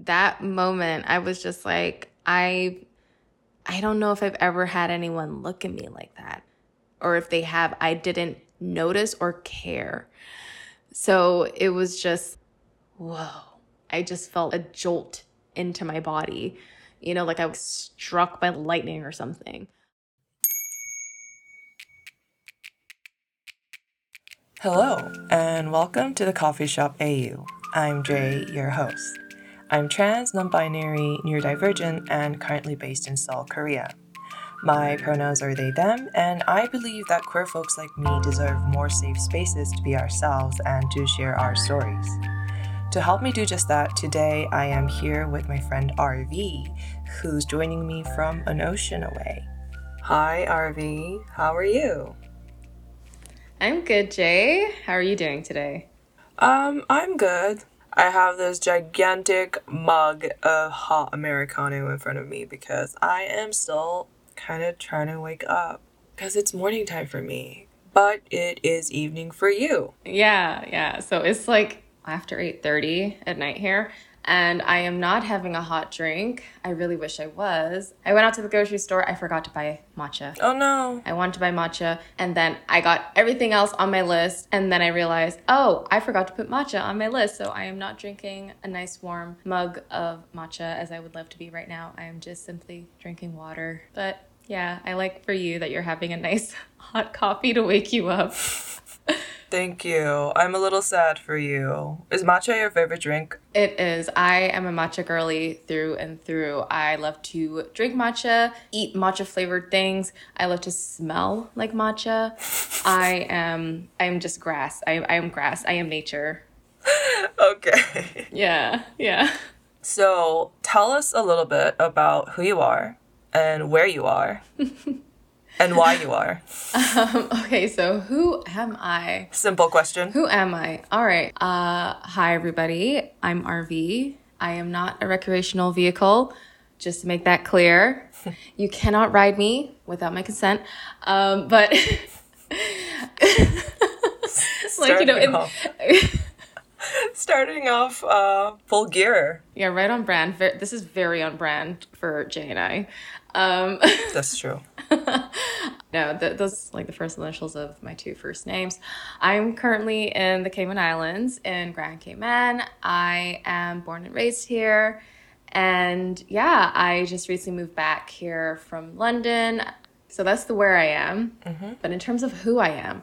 that moment, I was just like, I I don't know if I've ever had anyone look at me like that. Or if they have, I didn't notice or care. So it was just, whoa. I just felt a jolt into my body, you know, like I was struck by lightning or something. Hello, and welcome to the Coffee Shop AU. I'm Jay, your host. I'm trans, non binary, neurodivergent, and currently based in Seoul, Korea. My pronouns are they, them, and I believe that queer folks like me deserve more safe spaces to be ourselves and to share our stories. To help me do just that, today I am here with my friend RV, who's joining me from an ocean away. Hi, RV. How are you? I'm good, Jay. How are you doing today? Um, I'm good. I have this gigantic mug of hot Americano in front of me because I am still kind of trying to wake up because it's morning time for me, but it is evening for you. Yeah, yeah. So it's like after 8:30 at night here and I am not having a hot drink. I really wish I was. I went out to the grocery store. I forgot to buy matcha. Oh no. I wanted to buy matcha and then I got everything else on my list and then I realized, "Oh, I forgot to put matcha on my list." So I am not drinking a nice warm mug of matcha as I would love to be right now. I am just simply drinking water. But yeah, I like for you that you're having a nice hot coffee to wake you up. Thank you. I'm a little sad for you. Is matcha your favorite drink? It is. I am a matcha girly through and through. I love to drink matcha, eat matcha flavored things. I love to smell like matcha. I am I'm just grass. I I am grass. I am nature. okay. Yeah. Yeah. So, tell us a little bit about who you are and where you are. and why you are. Um, okay, so who am I? Simple question. Who am I? All right. Uh, hi, everybody. I'm RV. I am not a recreational vehicle. Just to make that clear, you cannot ride me without my consent. Um, but like you know, in, starting off uh, full gear. Yeah, right on brand. This is very on brand for Jay and I. Um, That's true. no, th- those like the first initials of my two first names. I'm currently in the Cayman Islands in Grand Cayman. I am born and raised here. And yeah, I just recently moved back here from London. So that's the where I am. Mm-hmm. But in terms of who I am,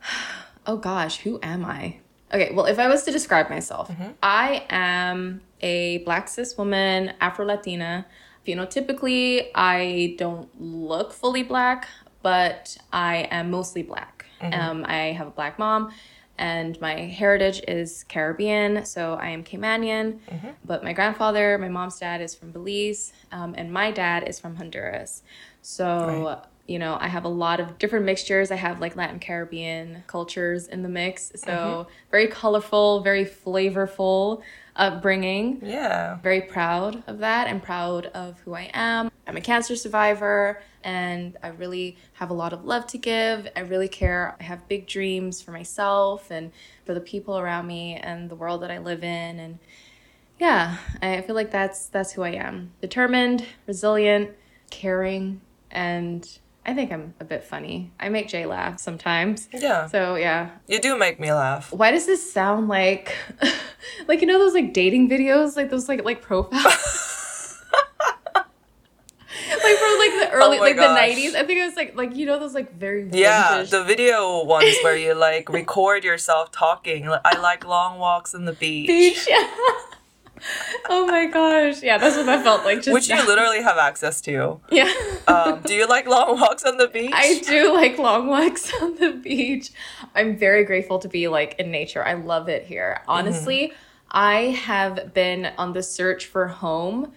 oh gosh, who am I? Okay, well, if I was to describe myself, mm-hmm. I am a black cis woman, Afro Latina phenotypically, I don't look fully black, but I am mostly black. Mm-hmm. Um, I have a black mom, and my heritage is Caribbean, so I am Caymanian. Mm-hmm. But my grandfather, my mom's dad, is from Belize, um, and my dad is from Honduras. So. Right. You know, I have a lot of different mixtures. I have like Latin Caribbean cultures in the mix. So, mm-hmm. very colorful, very flavorful upbringing. Yeah. Very proud of that and proud of who I am. I'm a cancer survivor and I really have a lot of love to give. I really care. I have big dreams for myself and for the people around me and the world that I live in and yeah, I feel like that's that's who I am. Determined, resilient, caring and I think I'm a bit funny. I make Jay laugh sometimes. Yeah. So yeah. You do make me laugh. Why does this sound like like you know those like dating videos? Like those like like profiles? like from like the early oh like gosh. the nineties. I think it was like like you know those like very vintage... Yeah, the video ones where you like record yourself talking. I like long walks on the beach. Beach, yeah oh my gosh. Yeah, that's what that felt like. Just Which now. you literally have access to. Yeah. um, do you like long walks on the beach? I do like long walks on the beach. I'm very grateful to be like in nature. I love it here. Honestly, mm-hmm. I have been on the search for home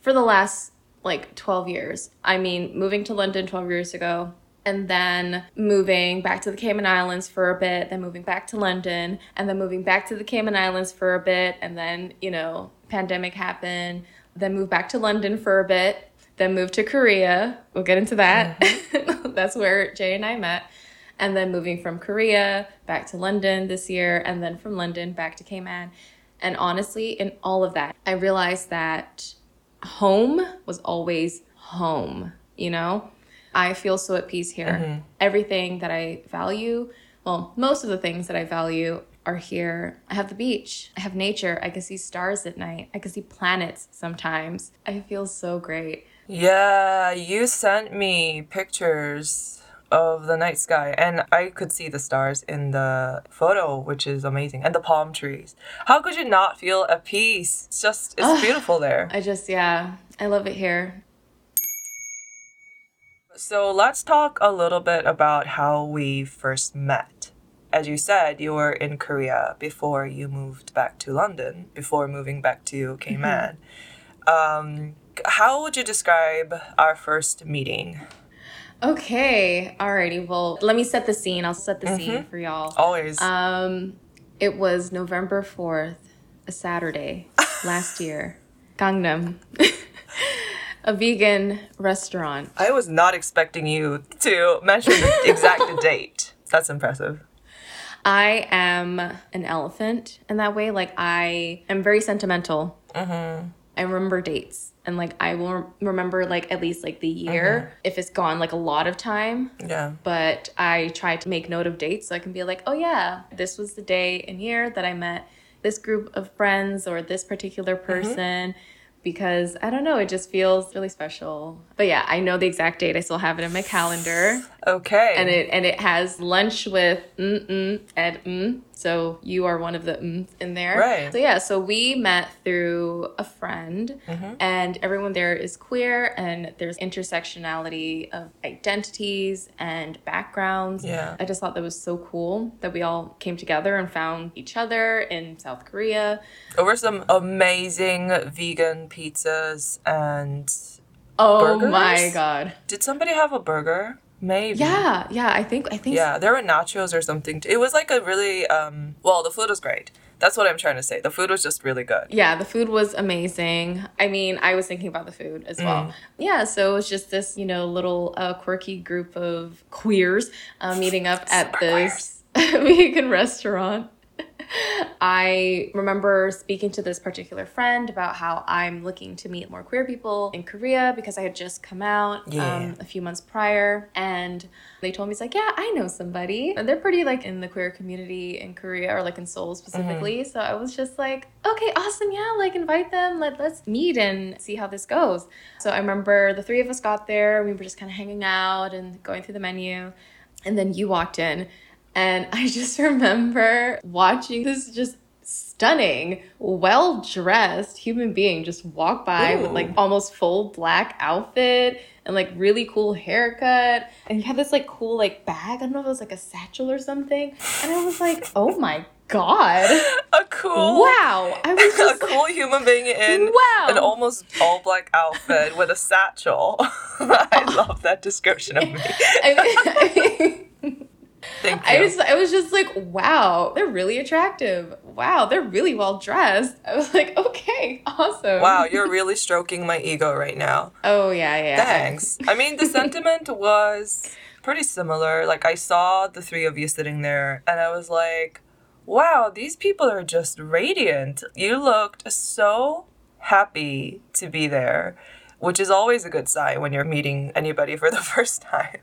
for the last like 12 years. I mean, moving to London 12 years ago, and then moving back to the Cayman Islands for a bit, then moving back to London, and then moving back to the Cayman Islands for a bit, and then, you know, pandemic happened, then moved back to London for a bit, then moved to Korea. We'll get into that. Mm-hmm. That's where Jay and I met. And then moving from Korea back to London this year, and then from London back to Cayman. And honestly, in all of that, I realized that home was always home, you know? I feel so at peace here. Mm-hmm. Everything that I value, well, most of the things that I value are here. I have the beach, I have nature, I can see stars at night, I can see planets sometimes. I feel so great. Yeah, you sent me pictures of the night sky, and I could see the stars in the photo, which is amazing, and the palm trees. How could you not feel at peace? It's just, it's beautiful there. I just, yeah, I love it here. So let's talk a little bit about how we first met. As you said, you were in Korea before you moved back to London, before moving back to Cayman. Um, how would you describe our first meeting? Okay, alrighty. Well, let me set the scene. I'll set the scene for y'all. Always. Um, it was November 4th, a Saturday last year. Gangnam. a vegan restaurant. I was not expecting you to mention the exact date. That's impressive. I am an elephant in that way. Like, I am very sentimental. Mm-hmm. I remember dates. And like I will remember like at least like the year mm-hmm. if it's gone like a lot of time. Yeah. But I try to make note of dates so I can be like, oh yeah, this was the day and year that I met this group of friends or this particular mm-hmm. person because I don't know, it just feels really special. But yeah, I know the exact date. I still have it in my calendar. Okay. And it and it has lunch with mm mm and mm. So you are one of the mm in there. Right. So yeah, so we met through a friend Mm-hmm. and everyone there is queer and there's intersectionality of identities and backgrounds. Yeah. I just thought that was so cool that we all came together and found each other in South Korea. Over some amazing vegan pizzas and Oh Burgers? my god. did somebody have a burger? Maybe. Yeah, yeah, I think I think Yeah, there were nachos or something. It was like a really um well, the food was great. That's what I'm trying to say. The food was just really good. Yeah, the food was amazing. I mean, I was thinking about the food as well. Mm. Yeah, so it was just this, you know, little uh, quirky group of queers uh, meeting up at Super this vegan restaurant. I remember speaking to this particular friend about how I'm looking to meet more queer people in Korea because I had just come out Yeah. um, a few months prior. And they told me, it's like, yeah, I know somebody. And they're pretty like in the queer community in Korea or like in Seoul specifically. So I was just like, okay, awesome. Yeah, like invite them. Let, let's meet and see how this goes. So I remember the three of us got there. We were just kind of hanging out and going through the menu. And then you walked in. And I just remember watching this just stunning, well dressed human being just walk by with like almost full black outfit and like really cool haircut. And you had this like cool like bag. I don't know if it was like a satchel or something. And I was like, oh my God. A cool Wow. I was a just cool human being in Wow. an almost all black outfit with a satchel. I love that description of me. I mean, Thank you. I just I was just like, wow, they're really attractive. Wow, they're really well dressed. I was like, okay, awesome. wow, you're really stroking my ego right now. Oh yeah, yeah. Thanks. I mean, the sentiment was pretty similar. Like, I saw the three of you sitting there, and I was like, wow, these people are just radiant. You looked so happy to be there, which is always a good sign when you're meeting anybody for the first time.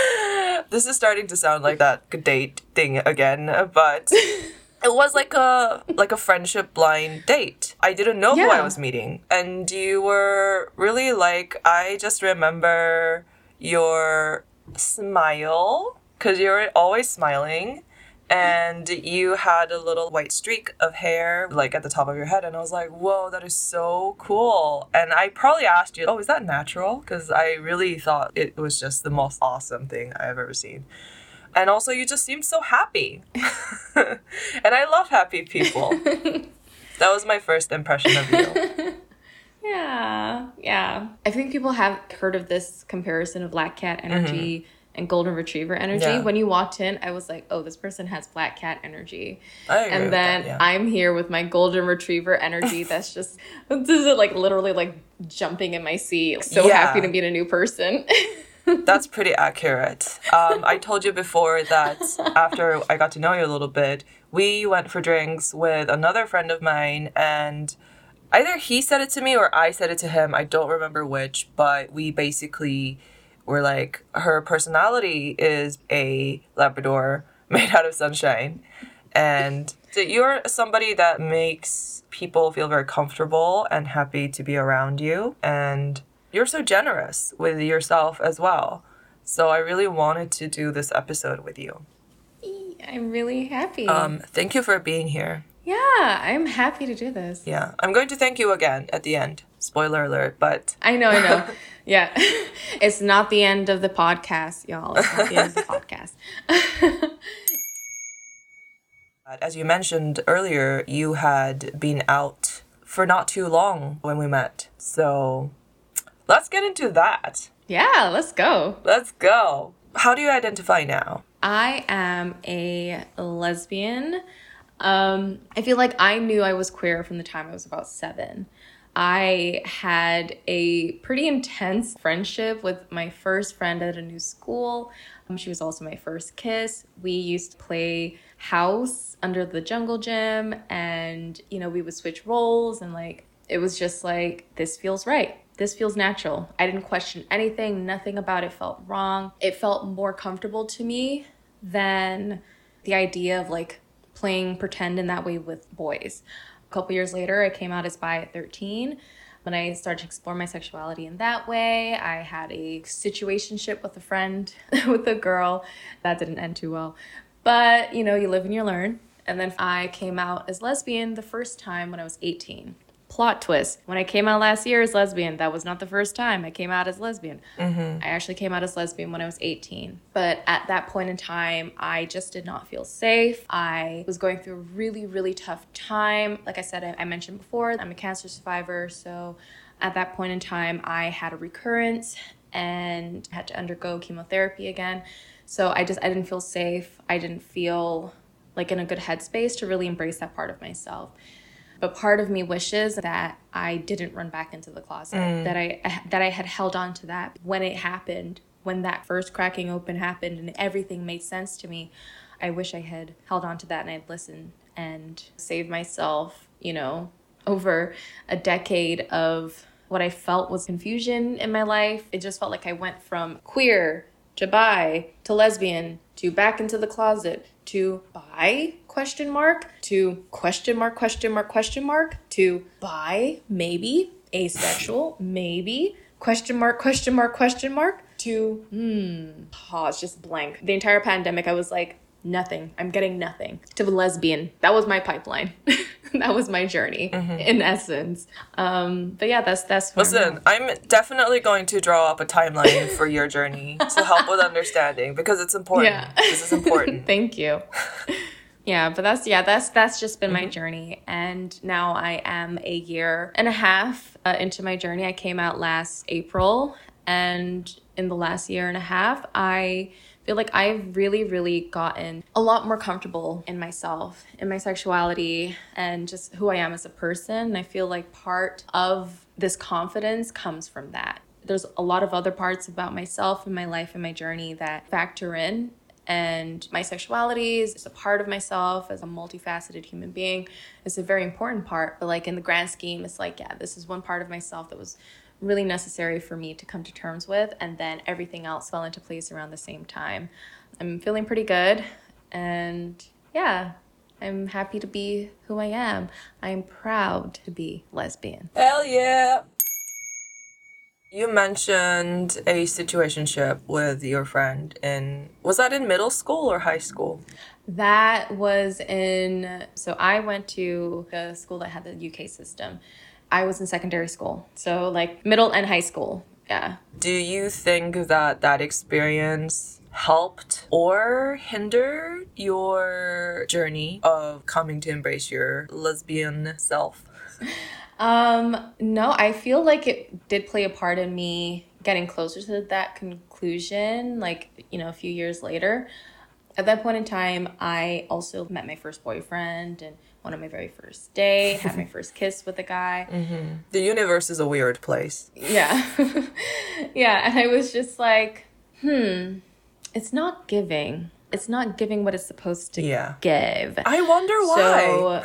this is starting to sound like that date thing again, but it was like a like a friendship blind date. I didn't know who I was meeting, and you were really like I just remember your smile because you're always smiling. And you had a little white streak of hair, like at the top of your head, and I was like, "Whoa, that is so cool!" And I probably asked you, "Oh, is that natural?" Because I really thought it was just the most awesome thing I've ever seen. And also, you just seemed so happy. and I love happy people. that was my first impression of you. Yeah, yeah. I think people have heard of this comparison of black cat mm-hmm. energy and golden retriever energy. Yeah. When you walked in, I was like, oh, this person has black cat energy. And then that, yeah. I'm here with my golden retriever energy that's just this is like literally like jumping in my seat. So Yeah. happy to meet a new person. That's pretty accurate. Um, I told you before that after I got to know you a little bit, we went for drinks with another friend of mine, and either he said it to me or I said it to him. I don't remember which, but we basically were like, her personality is a Labrador made out of sunshine. And so you're somebody that makes people feel very comfortable and happy to be around you. And you're so generous with yourself as well. So I really wanted to do this episode with you. I'm really happy. Um, thank you for being here. yeah, I'm happy to do this. Yeah, I'm going to thank you again at the end. Spoiler alert, but I know, I know. yeah. it's not the end of the podcast, y'all. It's not the end of the podcast. as you mentioned earlier, you had been out for not too long when we met. So let's get into that. yeah, let's go. Let's go. How do you identify now? I am a lesbian. Um, I feel like I knew I was queer from the time I was about seven. I had a pretty intense friendship with my first friend at a new school. Um, she was also my first kiss. We used to play house under the jungle gym, and you know, we would switch roles, and like, it was just like, this feels right this feels natural. I didn't question anything, nothing about it felt wrong. It felt more comfortable to me than the idea of like playing pretend in that way with boys. Couple years later, I came out as bi at 13. When I started to explore my sexuality in that way, I had a situationship with a friend, with a girl. That didn't end too well. But, you know, you live and you learn. And then I came out as lesbian the first time when I was 18 plot twist. When I came out last year as lesbian, that was not the first time I came out as lesbian. Mm-hmm. I actually came out as lesbian when I was 18. But at that point in time, I just did not feel safe. I was going through a really, really tough time. Like I said, I, I mentioned before, I'm a cancer survivor. So at that point in time, I had a recurrence and had to undergo chemotherapy again. So I just, I didn't feel safe. I didn't feel like in a good headspace to really embrace that part of myself. But part of me wishes that I didn't run back into the closet. Mm. That I that I had held on to that when it happened, when that first cracking open happened and everything made sense to me. I wish I had held on to that and I'd listened and saved myself, you know, over a decade of what I felt was confusion in my life. It just felt like I went from queer to bi to lesbian to back into the closet to bi question mark to question mark question mark question mark to bi maybe asexual maybe question mark question mark question mark to hmm pause just blank the entire pandemic i was like nothing i'm getting nothing to the lesbian that was my pipeline that was my journey in essence um but yeah that's that's where I'm Listen, I'm definitely going to draw up a timeline for your journey to help with understanding because it's important. Yeah. This is important. Thank you. yeah, but that's yeah, that's that's just been my journey, and now I am a year and a half uh, into my journey. I came out last April, and in the last year and a half, I feel like I've really, really gotten a lot more comfortable in myself, in my sexuality, and just who I am as a person. And I feel like part of this confidence comes from that. There's a lot of other parts about myself and my life and my journey that factor in and my sexuality is a part of myself as a multifaceted human being. It's a very important part but like in the grand scheme it's like yeah this is one part of myself that was really necessary for me to come to terms with and then everything else fell into place around the same time. I'm feeling pretty good and yeah i'm happy to be who i am. I'm proud to be lesbian. Hell yeah. You mentioned a situationship with your friend in was that in middle school or high school? That was in, so I went to a school that had the UK system. I was in secondary school, so like middle and high school. Yeah. Do you think that that experience helped or hindered your journey of coming to embrace your lesbian self? Um, no, I feel like it did play a part in me getting closer to that conclusion, like, you know, a few years later. At that point in time, I also met my first boyfriend and went on my very first date, had my first kiss with a guy. The universe is a weird place. Yeah. yeah. And I was just like, hmm, It's not giving. It's not giving what it's supposed to Yeah. give. I wonder why. So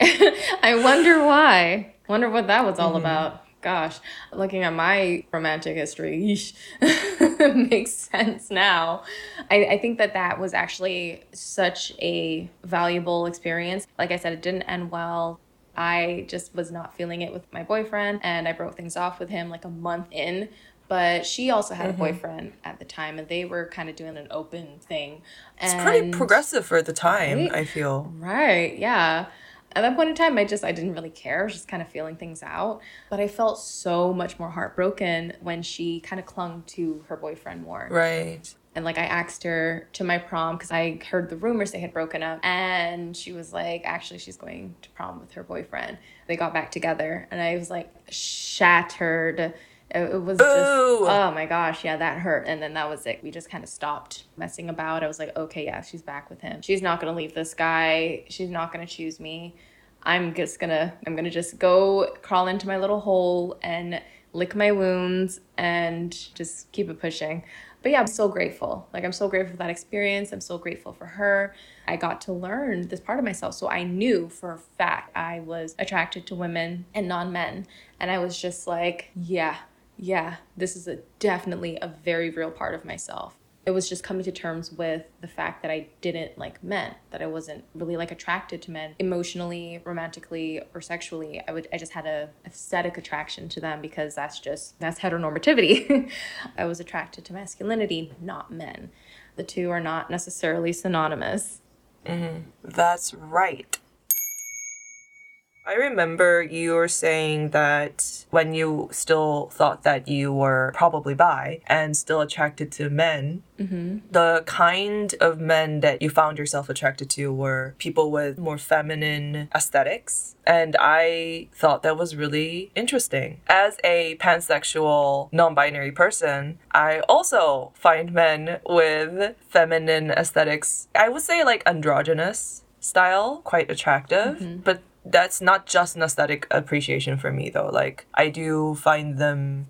I wonder why. Wonder what that was all mm-hmm. about. Gosh, looking at my romantic history, yeesh, makes sense now. I, I think that that was actually such a valuable experience. Like I said, it didn't end well. I just was not feeling it with my boyfriend, and I broke things off with him like a month in. But she also had a mm-hmm. boyfriend at the time, and they were kind of doing an open thing. And it's pretty progressive for the time, Right? I feel. Right, yeah. At that point in time, I just I didn't really care. I was just kind of feeling things out. But I felt so much more heartbroken when she kind of clung to her boyfriend more. Right. And like I asked her to my prom because I heard the rumors they had broken up, and she was like, actually, she's going to prom with her boyfriend. They got back together, and I was like shattered. It, was just oh my gosh, yeah, that hurt. And then that was it. We just kind of stopped messing about. I was like, okay, yeah, she's back with him. She's not gonna leave this guy. She's not gonna choose me. I'm just gonna I'm gonna just go crawl into my little hole and lick my wounds and just keep it pushing. But yeah, I'm so grateful. Like I'm so grateful for that experience. I'm so grateful for her. I got to learn this part of myself. So I knew for a fact I was attracted to women and non-men. And I was just like, yeah, yeah, this is a definitely a very real part of myself. It was just coming to terms with the fact that I didn't like men, that I wasn't really like attracted to men emotionally, romantically, or sexually. I would I just had a aesthetic attraction to them because that's just that's heteronormativity. I was attracted to masculinity, not men. The two are not necessarily synonymous. Mm-hmm. That's right. I remember you were saying that when you still thought that you were probably bi and still attracted to men, mm-hmm. the kind of men that you found yourself attracted to were people with more feminine aesthetics. And I thought that was really interesting. As a pansexual, non binary person, I also find men with feminine aesthetics, I would say like androgynous style, quite attractive. Mm-hmm. But that's not just an aesthetic appreciation for me though. Like, I do find them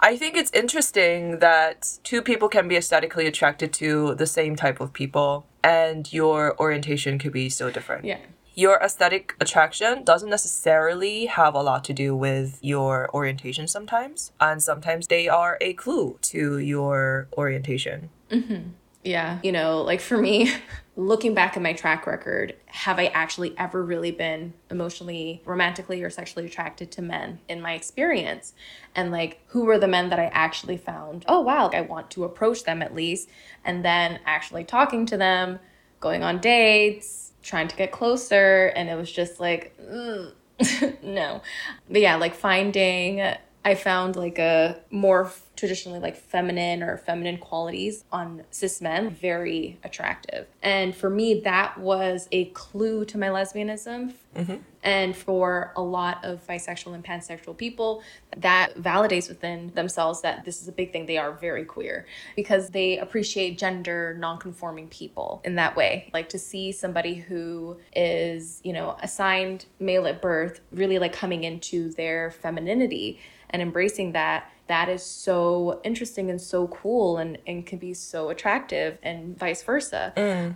I think it's interesting that two people can be aesthetically attracted to the same type of people and your orientation could be so different. Yeah. Your aesthetic attraction doesn't necessarily have a lot to do with your orientation sometimes, and sometimes they are a clue to your orientation. Mm-hmm. Yeah. You know, like for me, looking back at my track record, have I actually ever really been emotionally, romantically, or sexually attracted to men in my experience? And like, who were the men that I actually found? Oh, wow, like, I want to approach them at least. And then actually talking to them, going on dates, trying to get closer. And it was just like, mm, no. But yeah, like finding I found like a more traditionally like feminine or feminine qualities on cis men very attractive. And for me, that was a clue to my lesbianism. Mm-hmm. And for a lot of bisexual and pansexual people, that validates within themselves that this is a big thing. They are very queer because they appreciate gender non-conforming people in that way. Like to see somebody who is, you know, assigned male at birth, really like coming into their femininity and embracing that that is so interesting and so cool and, and can be so attractive and vice versa.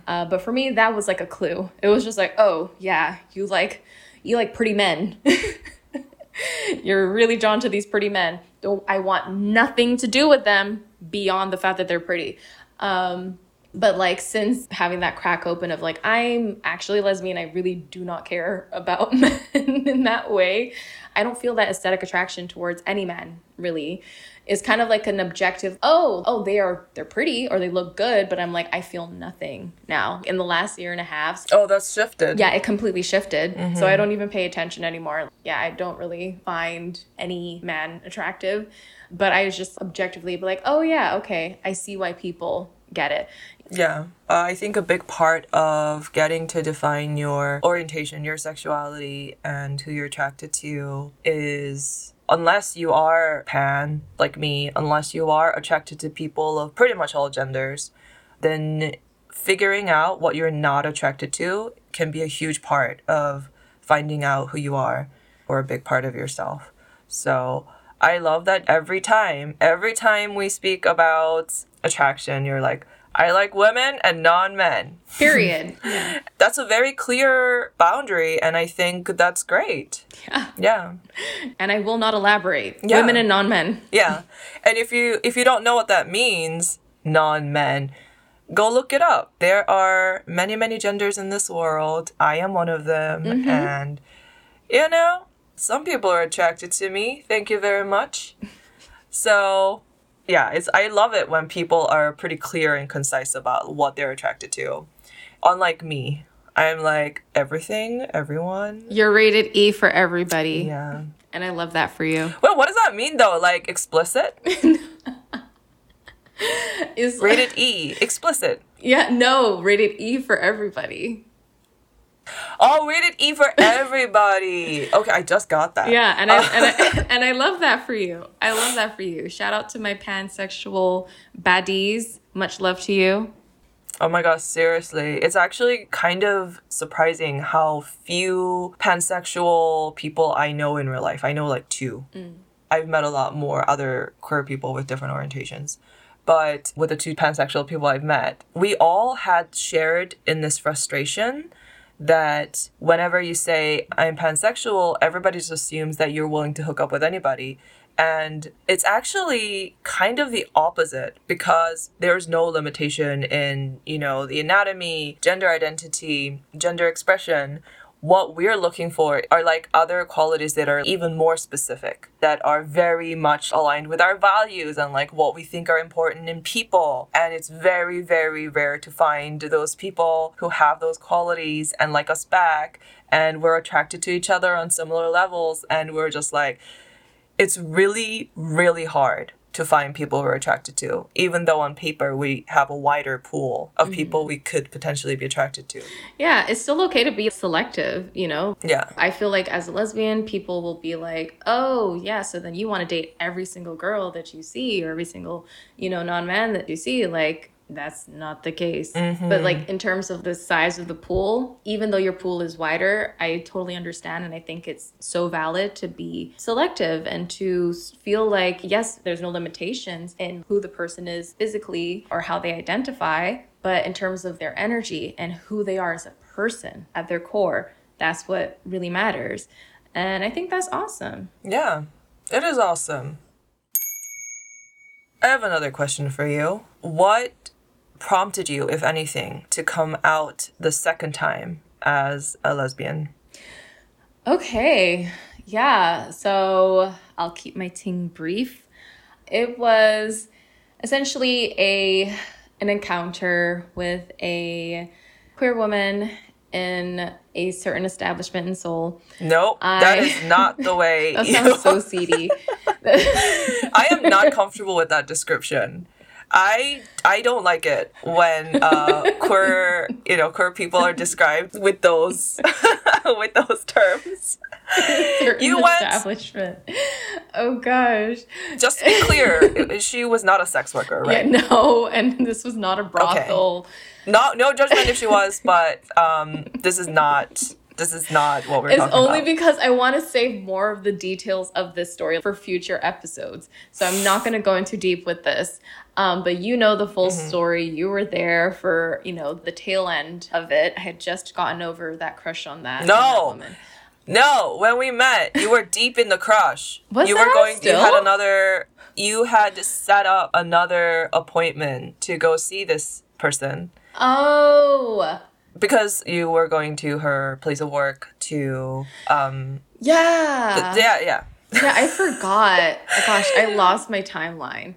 Uh, but for me that was like a clue. It was just like oh yeah you like you like pretty men. You're really drawn to these pretty men. Don't i want nothing to do with them beyond the fact that they're pretty. Um but like since having that crack open of like i'm actually lesbian i really do not care about men in that way i don't feel that aesthetic attraction towards any man really is kind of like an objective oh oh they are they're pretty or they look good but i'm like i feel nothing now in the last year and a half Oh, that's shifted. yeah, it completely shifted. So I mm-hmm. don't even pay attention anymore. Yeah, I don't really find any man attractive, but I was just objectively like, oh yeah, okay, I see why people get it. Yeah. Uh, I think a big part of getting to define your orientation, your sexuality, and who you're attracted to is unless you are pan, like me, unless you are attracted to people of pretty much all genders, then figuring out what you're not attracted to can be a huge part of finding out who you are or a big part of yourself. So I love that every time, every time we speak about attraction, you're like, I like women and non men. Period. That's a very clear boundary, and I think that's great. yeah. Yeah. And I will not elaborate. Yeah. Women and non men. Yeah. And if you if you don't know what that means, non-men, go look it up. There are many, many genders in this world. I am one of them mm-hmm. and you know, some people are attracted to me. Thank you very much. So, yeah, it's I love it when people are pretty clear and concise about what they're attracted to. Unlike me, I'm like everything, everyone. You're rated E for everybody. Yeah. And I love that for you. Well, what does that mean though? Like explicit? Is Rated E, explicit. Yeah, no, rated E for everybody. Oh, rated E for everybody. Okay, I just got that. Yeah, and I, and I and I love that for you. I love that for you. Shout out to my pansexual baddies. Much love to you. Oh my gosh, seriously. It's actually kind of surprising how few pansexual people I know in real life. I know like two. Mm. I've met a lot more other queer people with different orientations. But with the two pansexual people I've met, we all had shared in this frustration that whenever you say I'm pansexual, everybody just assumes that you're willing to hook up with anybody. And it's actually kind of the opposite because there's no limitation in, you know, the anatomy, gender identity, gender expression. What we're looking for are like other qualities that are even more specific, that are very much aligned with our values and like what we think are important in people. And it's very, very rare to find those people who have those qualities and like us back and we're attracted to each other on similar levels and we're just like, it's really, really hard to find people we're attracted to, even though on paper we have a wider pool of mm-hmm. people we could potentially be attracted to. Yeah, it's still okay to be selective, you know? Yeah. I feel like as a lesbian, people will be like, oh, yeah, so then you want to date every single girl that you see or every single, you know, non man that you see. Like, that's not the case. But, mm-hmm. like, in terms of the size of the pool, even though your pool is wider, I totally understand. And I think it's so valid to be selective and to feel like, yes, there's no limitations in who the person is physically or how they identify, but in terms of their energy and who they are as a person at their core, that's what really matters. And I think that's awesome. Yeah. It is awesome. I have another question for you. What prompted you, if anything, to come out the second time as a lesbian? Okay. Yeah. So I'll keep my ting brief. It was essentially a an encounter with a queer woman in a certain establishment in Seoul. Nope, that I- is not the way. That sounds so seedy. I am not comfortable with that description. I I don't like it when uh, queer you know queer people are described with those with those terms. You went- establishment. Oh gosh. Just to be clear, she was not a sex worker, right? Yeah, no, and this was not a brothel. No, no judgment if she was, but um, this is not. This is not what we're It's only about. because I want to save more of the details of this story for future episodes. So I'm not going to go into deep with this. Um, but you know the full Mm-hmm. story. You were there for, you know, the tail end of it. I had just gotten over that crush on that, on that No. woman. no, when we met, you were deep in the crush. Was you were going. You had another. You had to set up another appointment to go see this person. Oh, because you were going to her place of work to um yeah. yeah yeah yeah, I forgot. Gosh, I lost my timeline.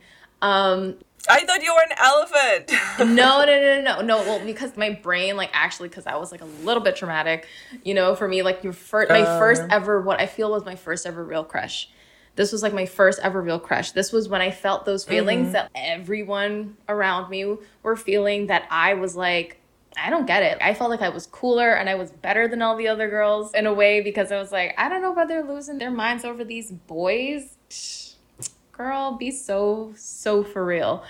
Um, i thought you were an elephant no, no, no, no, no. Well, because my brain, like, actually, because I was like a little bit traumatic, you know, for me, like, your first, my Uh. first ever, what I feel was my first ever real crush. This was like my first ever real crush. This was when I felt those feelings that everyone around me were feeling. That I was like, I don't get it. I felt like I was cooler and I was better than all the other girls in a way because I was like, I don't know why they're losing their minds over these boys. Girl, be so, so for real.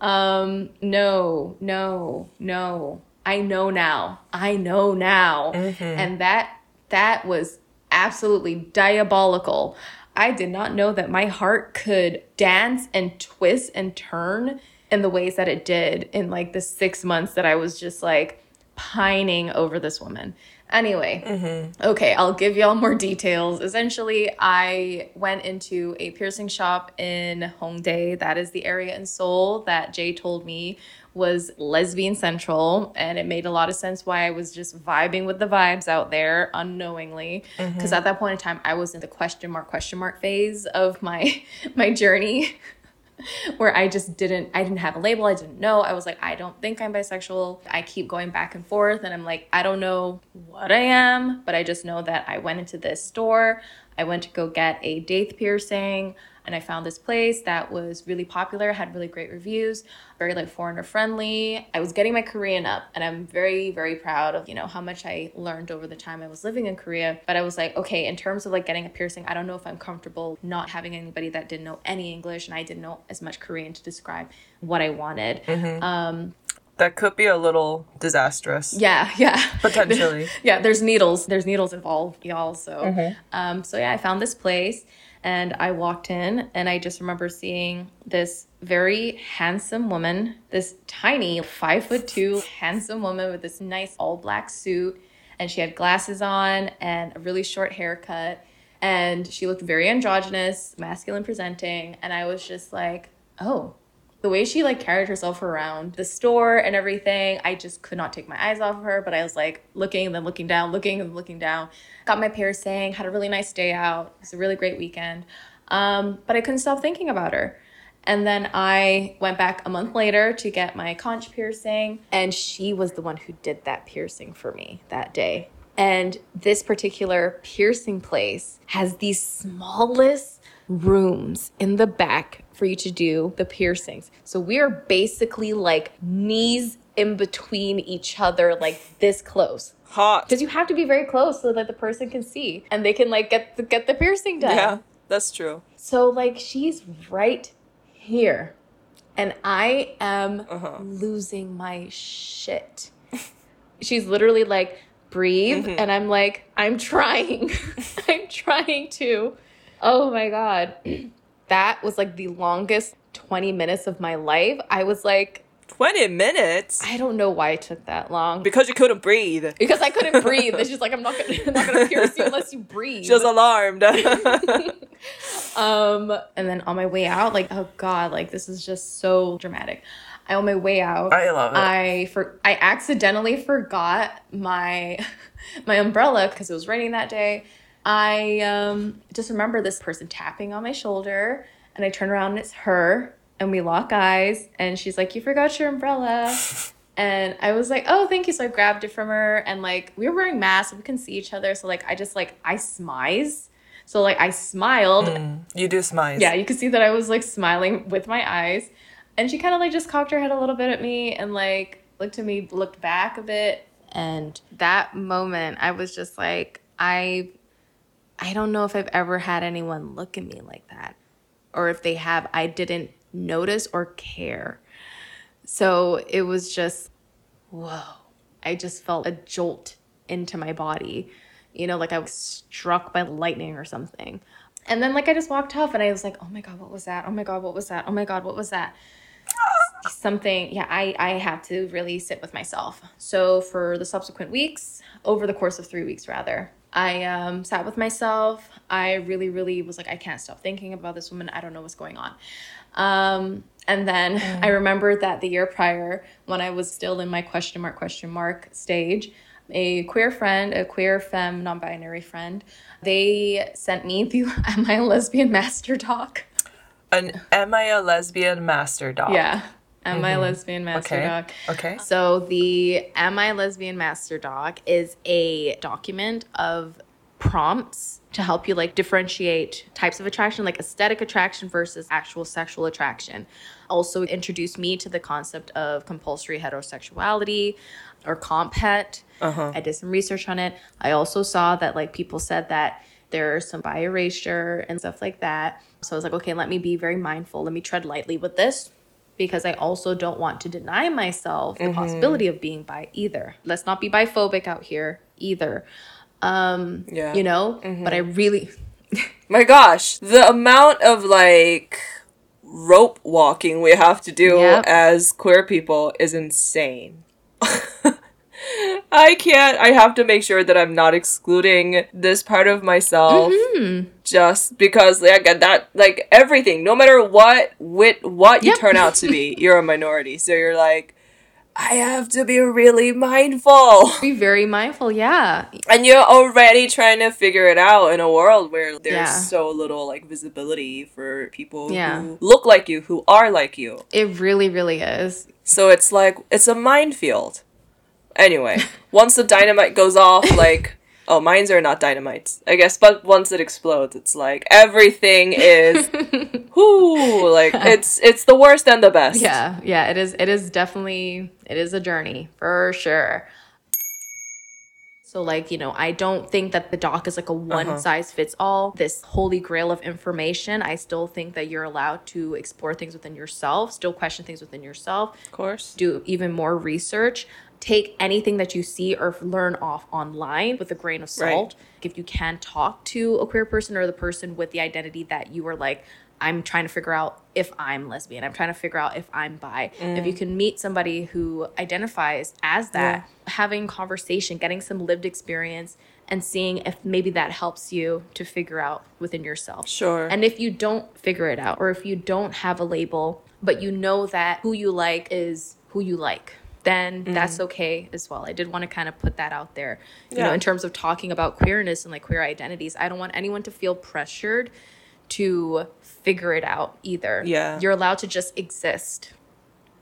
Um, no, no, no. I know now. I know now. And that that was absolutely diabolical. I did not know that my heart could dance and twist and turn in the ways that it did in like the six months that I was just like pining over this woman. Anyway, mm-hmm. okay, I'll give y'all more details. Essentially, I went into a piercing shop in Hongdae. That is the area in Seoul that Jay told me was lesbian central. And it made a lot of sense why I was just vibing with the vibes out there unknowingly. Because mm-hmm. at that point in time, I was in the question mark, question mark phase of my my journey. where I just didn't I didn't have a label. I didn't know. I was like, I don't think I'm bisexual. I keep going back and forth and I'm like, I don't know what I am, but I just know that I went into this store. I went to go get a daith piercing and I found this place that was really popular, had really great reviews, very like foreigner friendly. I was getting my Korean up and I'm very very proud of, you know, how much I learned over the time I was living in Korea. But I was like, okay, in terms of like getting a piercing, I don't know if I'm comfortable not having anybody that didn't know any English and I didn't know as much Korean to describe what I wanted. Mm-hmm. Um that could be a little disastrous. Yeah, yeah. Potentially. yeah, there's needles. There's needles involved, y'all. So, mm-hmm. um, so yeah, I found this place and I walked in and I just remember seeing this very handsome woman, this tiny five foot two handsome woman with this nice all black suit. And she had glasses on and a really short haircut. And she looked very androgynous, masculine presenting. And I was just like, oh, the way she like carried herself around the store and everything, I just could not take my eyes off of her. But I was like looking and then looking down, looking and looking down. Got my piercing, had a really nice day out. It was a really great weekend. Um, but I couldn't stop thinking about her. And then I went back a month later to get my conch piercing, and she was the one who did that piercing for me that day. And this particular piercing place has the smallest rooms in the back for you to do the piercings. So we are basically like knees in between each other, like this close. Hot. Because you have to be very close so that the person can see and they can like get the, get the piercing done. Yeah, that's true. So like she's right here, and I am uh-huh. losing my shit. she's literally like breathe, mm-hmm. and I'm like I'm trying, I'm trying to. Oh my god that was like the longest 20 minutes of my life. I was like, 20 minutes? I don't know why it took that long. Because you couldn't breathe. Because I couldn't breathe. It's just like, I'm not gonna, I'm not gonna pierce you unless you breathe. She was alarmed. um, and then on my way out, like, oh God, like this is just so dramatic. I on my way out, I love it. I for I accidentally forgot my my umbrella because it was raining that day. I um, just remember this person tapping on my shoulder, and I turn around and it's her, and we lock eyes, and she's like, "You forgot your umbrella." And I was like, oh, thank you. So I grabbed it from her. And like, we were wearing masks, so we can see each other. So like, I just like, I smize. So like, I smiled. Mm, you do smize. Yeah, you could see that I was like smiling with my eyes. And she kind of like just cocked her head a little bit at me and like looked at me, looked back a bit. And that moment, I was just like, I I don't know if I've ever had anyone look at me like that. Or if they have, I didn't notice or care. So it was just, whoa. I just felt a jolt into my body, you know, like I was struck by lightning or something. And then, like, I just walked off and I was like, oh my God, what was that? Oh my God, what was that? Oh my God, what was that? Something, yeah, I, I had to really sit with myself. So, for the subsequent weeks, over the course of three weeks, rather, I um, sat with myself. I really, really was like, I can't stop thinking about this woman. I don't know what's going on. Um, and then mm. I remembered that the year prior, when I was still in my question mark, question mark stage, a queer friend, a queer femme, non binary friend, they sent me the Am I a Lesbian Master Doc? An Am I a Lesbian Master Doc? Yeah. Am I mm-hmm. Lesbian Master okay. Doc? Okay. So the Am I Lesbian Master Doc is a document of prompts to help you like differentiate types of attraction like aesthetic attraction versus actual sexual attraction also introduced me to the concept of compulsory heterosexuality or comp het uh-huh. i did some research on it i also saw that like people said that there's some bi erasure and stuff like that so i was like okay let me be very mindful let me tread lightly with this because I also don't want to deny myself the mm-hmm. possibility of being bi either. Let's not be biphobic out here either. Um, yeah. You know, mm-hmm. but I really, My gosh, the amount of like rope walking we have to do Yep. as queer people is insane. I can't. I have to make sure that I'm not excluding this part of myself Mm-hmm. just because like that like everything, no matter what wit what you Yep. turn out to be, you're a minority. So you're like I have to be really mindful. Be very mindful. Yeah. And you're already trying to figure it out in a world where there's Yeah. so little like visibility for people Yeah. who look like you, who are like you. It really, really is. So it's like it's a minefield. Anyway, once the dynamite goes off, like oh, mines are not dynamites, I guess. But once it explodes, it's like everything is, whoo, like it's it's the worst and the best. Yeah, yeah, it is. It is definitely it is a journey for sure. So like, you know, I don't think that the doc is like a uh-huh. one size fits all. This holy grail of information. I still think that you're allowed to explore things within yourself, still question things within yourself, of course. do even more research. Take anything that you see or learn off online with a grain of Right. salt. If you can talk to a queer person or the person with the identity that you are like, I'm trying to figure out if I'm lesbian. I'm trying to figure out if I'm bi. If you mm. can meet somebody who identifies as that, having conversation, getting some lived experience, and seeing if maybe that helps you to figure out within yourself. Sure. And if you don't figure it out, or if you don't have a label, but you know that who you like is who you like, then that's okay as well. I did want to kind of put that out there. You know, in terms of talking about queerness and like queer identities, I don't want anyone to feel pressured to figure it out either. Yeah. You're allowed to just exist.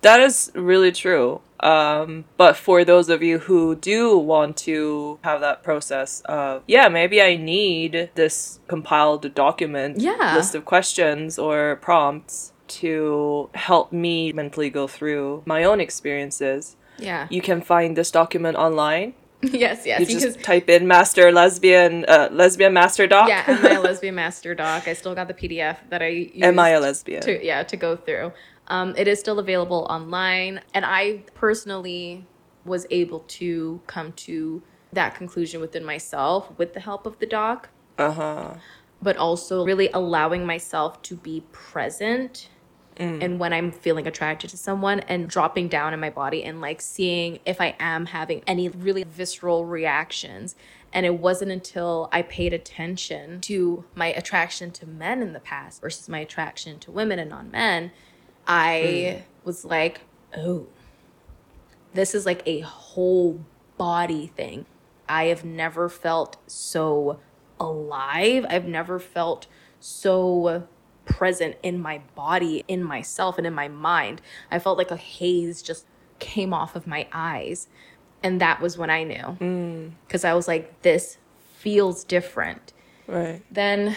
That is really true. Um, but for those of you who do want to have that process of, yeah, maybe I need this compiled document, Yeah. list of questions or prompts to help me mentally go through my own experiences. Yeah. You can find this document online. yes, yes. You You just can- type in master lesbian, uh, lesbian master doc. yeah, am I a lesbian master doc? I still got the PDF that I used Am I a lesbian? to yeah to go through. Um, it is still available online, and I personally was able to come to that conclusion within myself with the help of the doc, Uh huh. but also really allowing myself to be present. Mm. And when I'm feeling attracted to someone and dropping down in my body and like seeing if I am having any really visceral reactions. And it wasn't until I paid attention to my attraction to men in the past versus my attraction to women and non men, I hmm. was like, oh, this is like a whole body thing. I have never felt so alive. I've never felt so present in my body, in myself, and in my mind. I felt like a haze just came off of my eyes. And that was when I knew. Mm. Because I was like, this feels different. Right. Then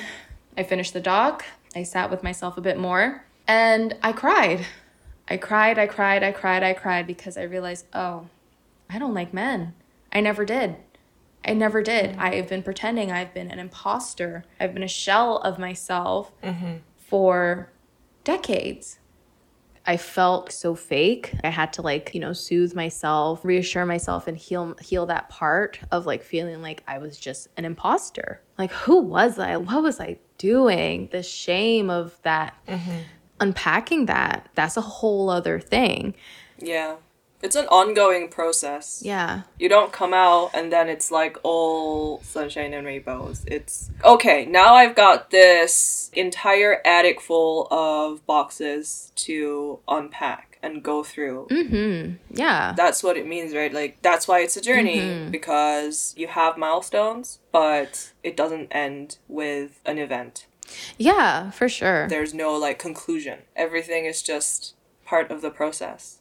I finished the doc. I sat with myself a bit more and I cried. I cried, I cried, I cried, I cried because I realized, oh, I don't like men. I never did. I never did. Mm. I have been pretending. I've been an imposter. I've been a shell of myself mm-hmm. For decades. I felt so fake. I had to like, you know, soothe myself, reassure myself and heal heal that part of like feeling like I was just an imposter. Like who was I? What was I doing? The shame of that. Mm-hmm. Unpacking that. That's a whole other thing. Yeah. It's an ongoing process. Yeah. You don't come out and then it's like all sunshine and rainbows. It's okay, now I've got this entire attic full of boxes to unpack and go through. Mhm. Yeah. That's what it means, right? Like that's why it's a journey because you have milestones, but it doesn't end with an event. Yeah, for sure. There's no like conclusion. Everything is just part of the process.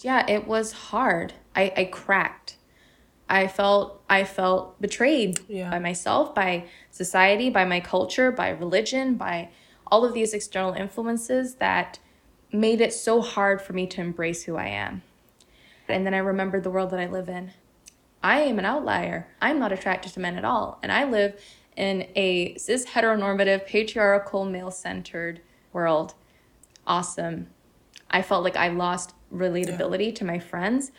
Yeah it was hard. I i cracked. I felt i felt betrayed Yeah. by myself by society by my culture by religion by all of these external influences that made it so hard for me to embrace who i am. And then i remembered the world that i live in. I am an outlier. I'm not attracted to men at all. And i live in a cis heteronormative patriarchal male centered world. Awesome. I felt like I lost relatability to my friends,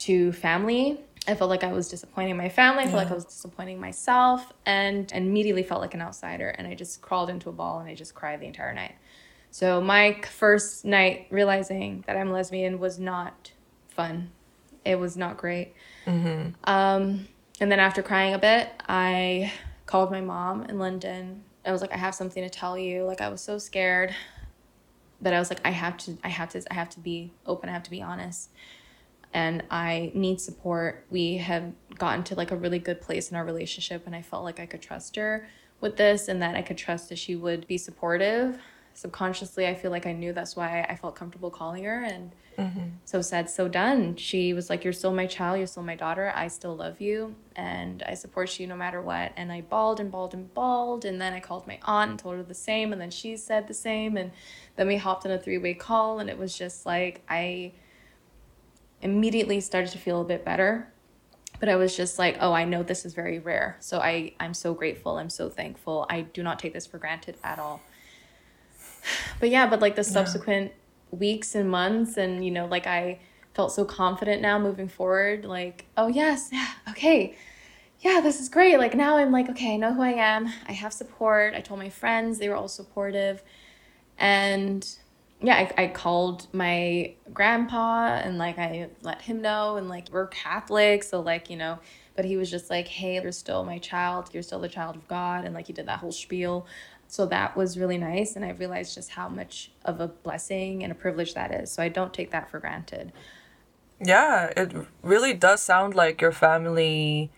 to family. I felt like I was disappointing my family. I felt like I was disappointing myself and immediately felt like an outsider. And I just crawled into a ball and I just cried the entire night. So my first night realizing that I'm lesbian was not fun. It was not great. Um, and then after crying a bit, I called my mom in London. I was like, I have something to tell you. Like I was so scared, but I was like, I have to, I have to, I have to be open. I have to be honest. And I need support. We have gotten to like a really good place in our relationship, and I felt like I could trust her with this, and that I could trust that she would be supportive. Subconsciously, I feel like I knew that's why I felt comfortable calling her, and mm-hmm. so said, so done. She was like, You're still my child, you're still my daughter. I still love you and I support you no matter what. And I bawled and bawled and bawled. And then I called my aunt and told her the same. And then she said the same. And then we hopped on a three way call. And it was just like, I immediately started to feel a bit better. But I was just like, oh, I know this is very rare. So I, I'm so grateful. I'm so thankful. I do not take this for granted at all. But yeah, but like the subsequent weeks and months, and you know, like I felt so confident now moving forward. Like, oh, yes, yeah, okay. Yeah, this is great. Like now I'm like, okay, I know who I am. I have support. I told my friends, they were all supportive. And yeah, I, I called my grandpa and like I let him know and like we're Catholic, so like, you know, but he was just like, Hey, you're still my child, you're still the child of God, and like he did that whole spiel. So that was really nice and I realized just how much of a blessing and a privilege that is. So I don't take that for granted. Yeah, it really does sound like your family,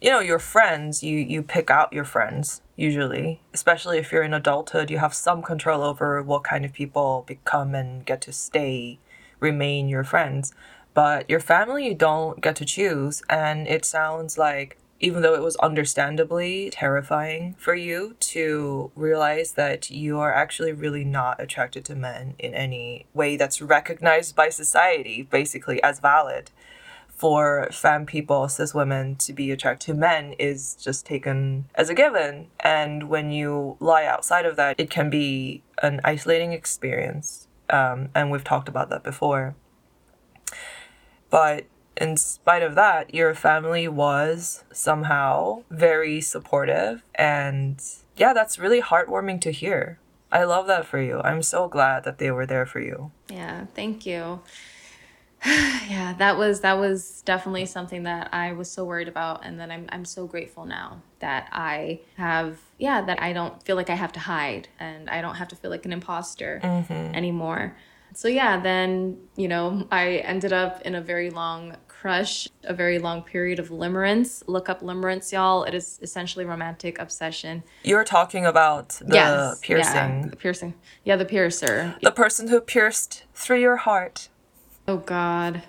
you know, your friends, you you pick out your friends usually, especially if you're in adulthood, you have some control over what kind of people become and get to stay, remain your friends. But your family you don't get to choose and it sounds like even though it was understandably terrifying for you to realize that you are actually really not attracted to men in any way that's recognized by society, basically as valid, for femme people, cis women, to be attracted to men is just taken as a given. And when you lie outside of that, it can be an isolating experience. Um, and we've talked about that before. But in spite of that, your family was somehow very supportive. And yeah, that's really heartwarming to hear. I love that for you. I'm so glad that they were there for you. Yeah, thank you. yeah, that was that was definitely something that I was so worried about and then I'm I'm so grateful now that I have yeah, that I don't feel like I have to hide and I don't have to feel like an imposter mm-hmm. anymore. So yeah, then, you know, I ended up in a very long crush, a very long period of limerence. Look up limerence, y'all. It is essentially romantic obsession. You're talking about the yes, piercing. Yeah, the piercing. Yeah, the piercer. The person who pierced through your heart. Oh God.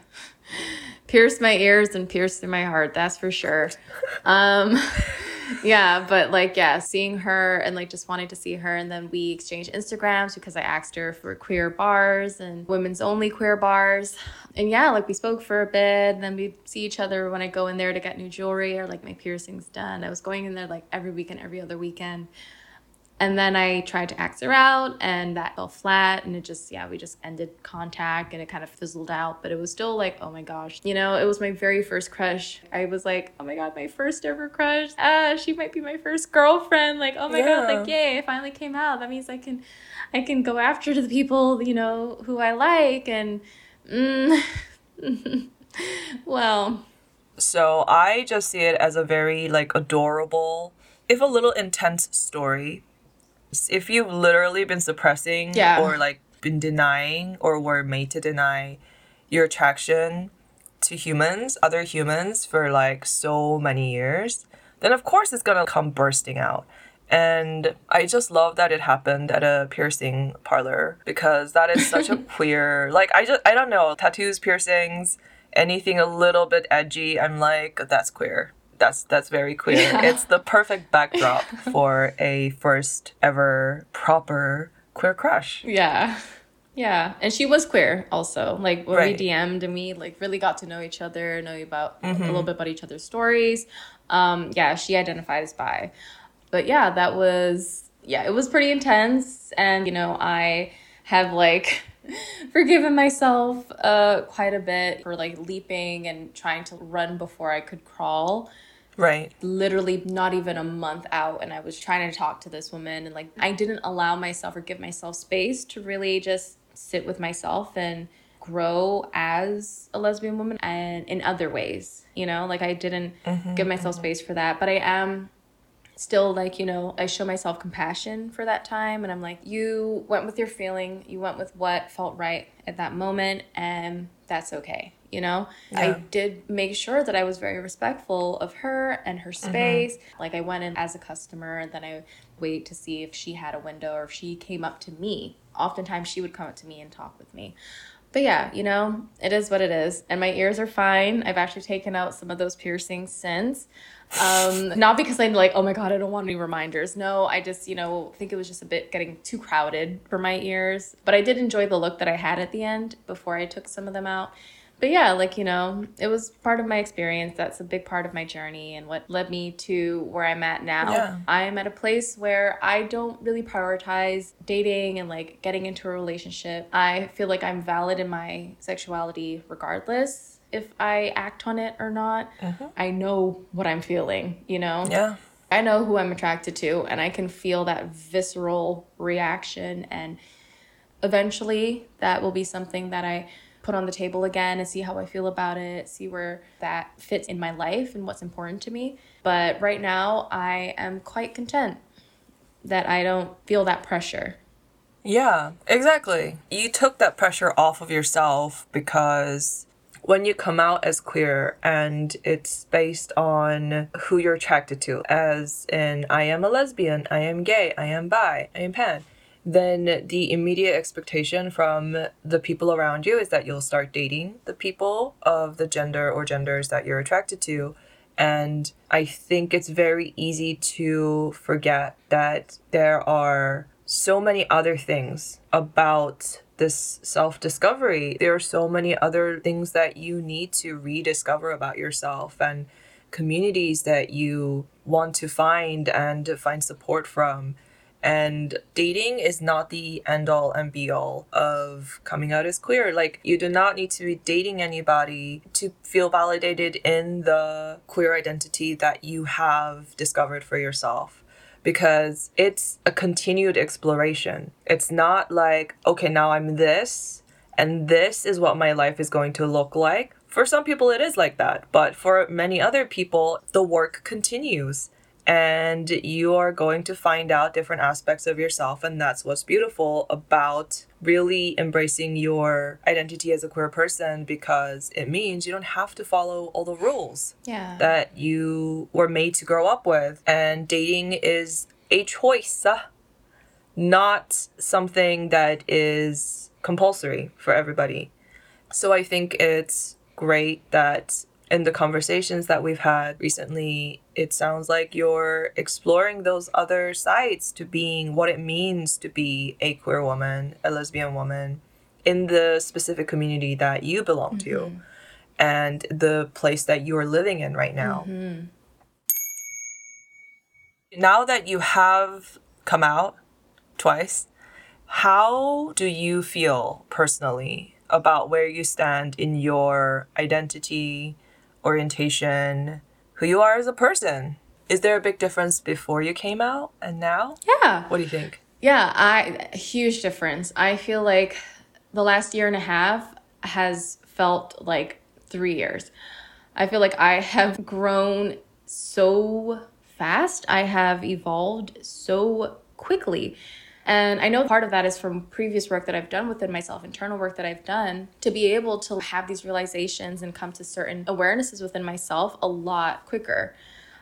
Pierced my ears and pierced through my heart, that's for sure. Um yeah, but like yeah, seeing her and like just wanting to see her and then we exchanged Instagrams because I asked her for queer bars and women's only queer bars. And yeah, like we spoke for a bit, and then we see each other when I go in there to get new jewelry or like my piercings done. I was going in there like every weekend, every other weekend. And then I tried to axe her out, and that fell flat. And it just, yeah, we just ended contact and it kind of fizzled out. But it was still like, oh my gosh, you know, it was my very first crush. I was like, oh my God, my first ever crush. Ah, she might be my first girlfriend. Like, oh my God, like, yay, it finally came out. That means I can, I can go after the people, you know, who I like. And, mm, well, So I just see it as a very like adorable, if a little intense story. If you've literally been suppressing Yeah. or like been denying or were made to deny your attraction to humans, other humans for like so many years, then of course it's gonna come bursting out. And I just love that it happened at a piercing parlor because that is such a queer like I just I don't know, tattoos, piercings, anything a little bit edgy, I'm like, that's queer. That's that's very queer. Yeah. It's the perfect backdrop for a first ever proper queer crush. Yeah. Yeah. And she was queer also. Like when Right. we DM'd and we like really got to know each other, know about a little bit about each other's stories. Um, yeah, she identified as bi. But yeah, that was yeah, it was pretty intense. And you know, I have like forgiven myself uh quite a bit for like leaping and trying to run before I could crawl Right. literally not even a month out and I was trying to talk to this woman and like I didn't allow myself or give myself space to really just sit with myself and grow as a lesbian woman and in other ways, you know? Like I didn't mm-hmm, give myself mm-hmm. space for that, but I am still like, you know, I show myself compassion for that time and I'm like, you went with your feeling, you went with what felt right at that moment and that's okay. You know, I did make sure that I was very respectful of her and her mm-hmm. space. Like I went in as a customer and then I wait to see if she had a window or if she came up to me. Oftentimes she would come up to me and talk with me. But yeah, you know, it is what it is. And my ears are fine. I've actually taken out some of those piercings since. Um, not because I'm like, oh my God, I don't want any reminders. No, I just, you know, think it was just a bit getting too crowded for my ears. But I did enjoy the look that I had at the end before I took some of them out. But yeah, like, you know, it was part of my experience. That's a big part of my journey and what led me to where I'm at now. Yeah. I am at a place where I don't really prioritize dating and like getting into a relationship. I feel like I'm valid in my sexuality regardless if I act on it or not. Uh-huh. I know what I'm feeling, you know? Yeah. I know who I'm attracted to and I can feel that visceral reaction and eventually that will be something that I put on the table again and see how I feel about it, see where that fits in my life and what's important to me. But right now I am quite content that I don't feel that pressure. Yeah, exactly. You took that pressure off of yourself because when you come out as queer and it's based on who you're attracted to, as in, I am a lesbian, I am gay, I am bi, I am pan, then the immediate expectation from the people around you is that you'll start dating the people of the gender or genders that you're attracted to. And I think it's very easy to forget that there are so many other things about this self discovery. There are so many other things that you need to rediscover about yourself and communities that you want to find and find support from. And dating is not the end all and be all of coming out as queer. Like, you do not need to be dating anybody to feel validated in the queer identity that you have discovered for yourself because it's a continued exploration. It's not like, okay, now I'm this, and this is what my life is going to look like. For some people, it is like that, but for many other people, the work continues. And you are going to find out different aspects of yourself, and that's what's beautiful about really embracing your identity as a queer person because it means you don't have to follow all the rules Yeah. that you were made to grow up with. And dating is a choice, uh, not something that is compulsory for everybody. So I think it's great that in the conversations that we've had recently, it sounds like you're exploring those other sides to being what it means to be a queer woman, a lesbian woman in the specific community that you belong to mm-hmm. and the place that you are living in right now. Mm-hmm. Now that you have come out twice, how do you feel personally about where you stand in your identity, orientation, who you are as a person? Is there a big difference before you came out and now? Yeah. What do you think? Yeah, I huge difference. I feel like the last year and a half has felt like 3 years. I feel like I have grown so fast. I have evolved so quickly. And I know part of that is from previous work that I've done within myself, internal work that I've done, to be able to have these realizations and come to certain awarenesses within myself a lot quicker.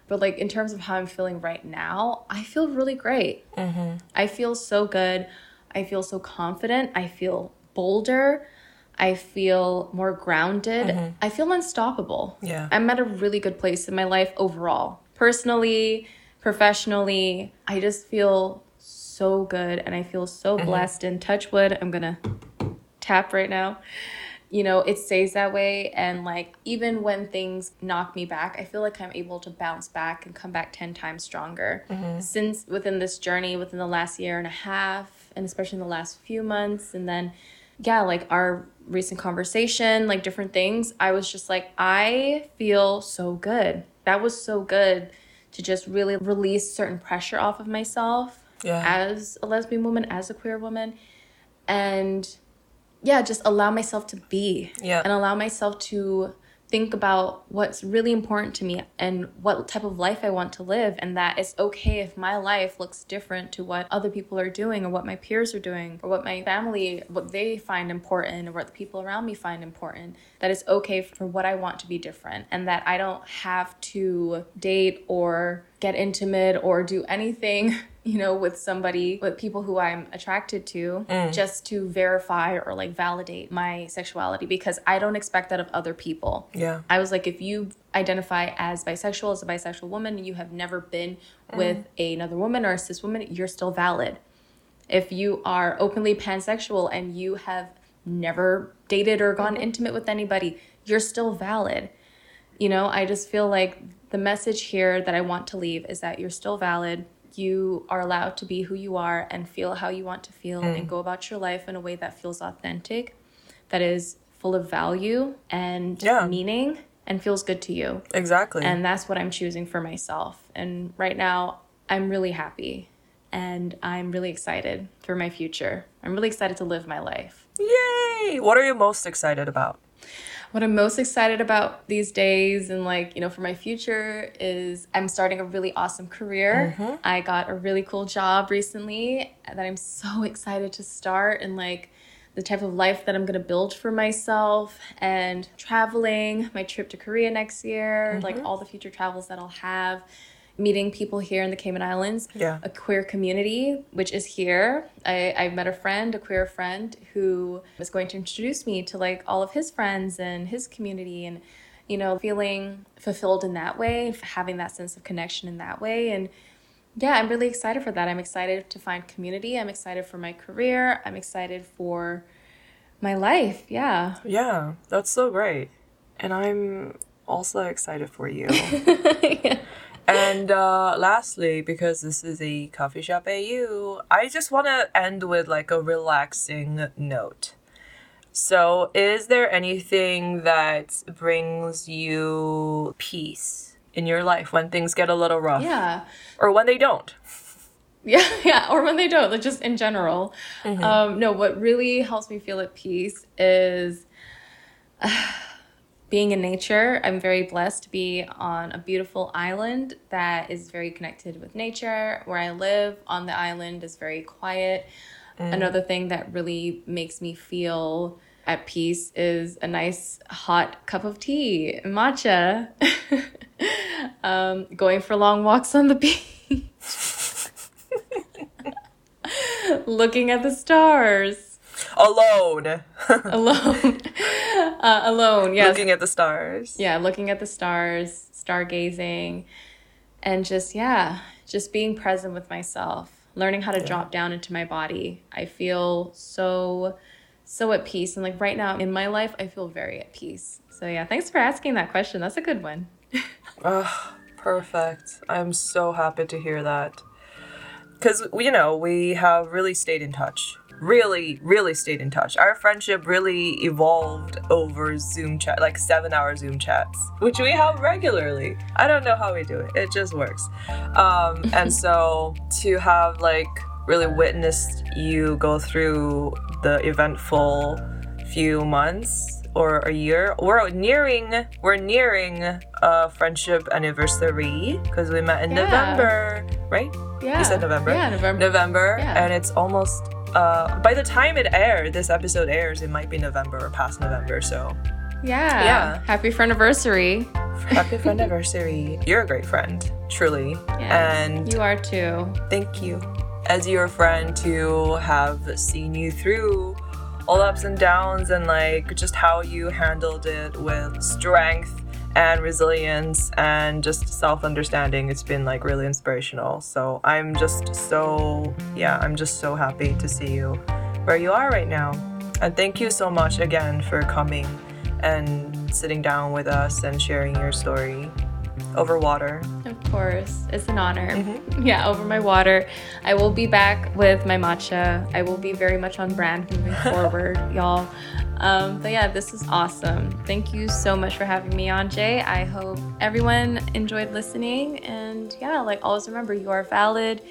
But like in terms of how I'm feeling right now, I feel really great. Mm-hmm. I feel so good. I feel so confident. I feel bolder. I feel more grounded. Mm-hmm. I feel unstoppable. Yeah. I'm at a really good place in my life overall. Personally, professionally, I just feel so good and I feel so mm-hmm. blessed and touch wood. I'm going to tap right now. You know, it stays that way and like even when things knock me back, I feel like I'm able to bounce back and come back 10 times stronger. Mm-hmm. Since within this journey within the last year and a half and especially in the last few months. And then, yeah, like our recent conversation, like different things, I was just like, I feel so good. That was so good to just really release certain pressure off of myself Yeah. as a lesbian woman, as a queer woman, and yeah, just allow myself to be Yeah. and allow myself to think about what's really important to me and what type of life I want to live, and that it's okay if my life looks different to what other people are doing, or what my peers are doing, or what my family, what they find important, or what the people around me find important. That it's okay for what I want to be different, and that I don't have to date or get intimate or do anything you know with somebody with people who i'm attracted to mm. just to verify or like validate my sexuality because i don't expect that of other people. Yeah. i was like if you identify as bisexual as a bisexual woman and you have never been mm. with another woman or a cis woman you're still valid. If you are openly pansexual and you have never dated or gone mm-hmm. intimate with anybody you're still valid. You know, I just feel like the message here that I want to leave is that you're still valid. You are allowed to be who you are and feel how you want to feel and hmm. go about your life in a way that feels authentic, that is full of value and Yeah. meaning and feels good to you. Exactly. And that's what I'm choosing for myself. And right now, I'm really happy and I'm really excited for my future. I'm really excited to live my life. Yay! What are you most excited about? What I'm most excited about these days and like, you know, for my future is I'm starting a really awesome career. Mm-hmm. I got a really cool job recently that I'm so excited to start and like the type of life that I'm going to build for myself and traveling, my trip to Korea next year, like mm-hmm. all the future travels that I'll have, meeting people here in the Cayman Islands, Yeah. a queer community, which is here. I, I met a friend, a queer friend, who was going to introduce me to like all of his friends and his community and, you know, feeling fulfilled in that way, having that sense of connection in that way. And yeah, I'm really excited for that. I'm excited to find community. I'm excited for my career. I'm excited for my life. Yeah. Yeah, that's so great. And I'm also excited for you. And uh, lastly, because this is a coffee shop AU, I just want to end with like a relaxing note. So, is there anything that brings you peace in your life when things get a little rough? Yeah. Or when they don't? Yeah, yeah, or when they don't, like just in general. Um, no, what really helps me feel at peace is being in nature. I'm very blessed to be on a beautiful island that is very connected with nature. Where I live on the island is very quiet. Another thing that really makes me feel at peace is a nice hot cup of tea, matcha. um, going for long walks on the beach. looking at the stars Alone. alone uh, alone yes Looking at the stars. yeah looking at the stars stargazing and just yeah just being present with myself learning how to drop down into my body i feel so so at peace and like right now in my life i feel very at peace so yeah thanks for asking that question that's a good one Ugh, perfect. I'm so happy to hear that. Because, you know, we have really stayed in touch. Really, really stayed in touch. Our friendship really evolved over Zoom chat, like seven hour Zoom chats, which we have regularly. I don't know how we do it, it just works. Um, and so to have like really witnessed you go through the eventful few months or a year. We're nearing we're nearing a friendship anniversary because we met in Yeah. November, right? yeah You said November. yeah november November, Yeah. and it's almost. Uh, by the time it airs, this episode airs, it might be November or past November. So yeah Yeah. happy for anniversary happy friend anniversary! You're a great friend, truly, yeah and you are too thank you as your friend to have seen you through all ups and downs and like just how you handled it with strength and resilience and just self-understanding it's been like really inspirational so i'm just so yeah i'm just so happy to see you where you are right now and thank you so much again for coming and sitting down with us and sharing your story over water. Of course, it's an honor. Mhm. Yeah, over my water. I will be back with my matcha. I will be very much on brand moving forward, y'all. Um, but yeah, this is awesome. Thank you so much for having me on, Jay. I hope everyone enjoyed listening. And yeah, like always remember, you are valid,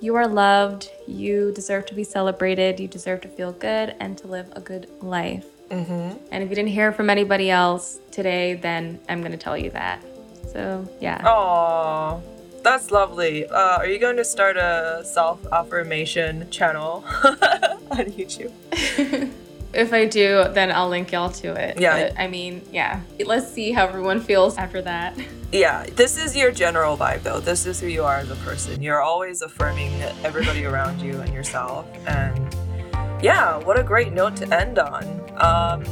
you are loved, you deserve to be celebrated, you deserve to feel good and to live a good life. Mm-hmm. And if you didn't hear from anybody else today, then I'm going to tell you that. So yeah. Aw, that's lovely. Uh, are you going to start a self affirmation channel on YouTube? If I do, then I'll link y'all to it. Yeah. But, I mean, yeah. Let's see how everyone feels after that. Yeah, this is your general vibe though. This is who you are as a person. You're always affirming everybody around you and yourself. And yeah, what a great note to end on. Um,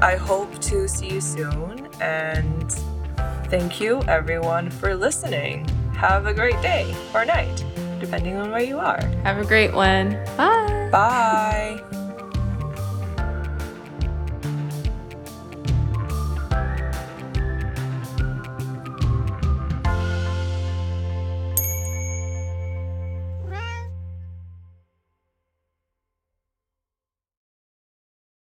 I hope to see you soon. And thank you everyone for listening. Have a great day or night, depending on where you are. Have a great one. Bye. Bye.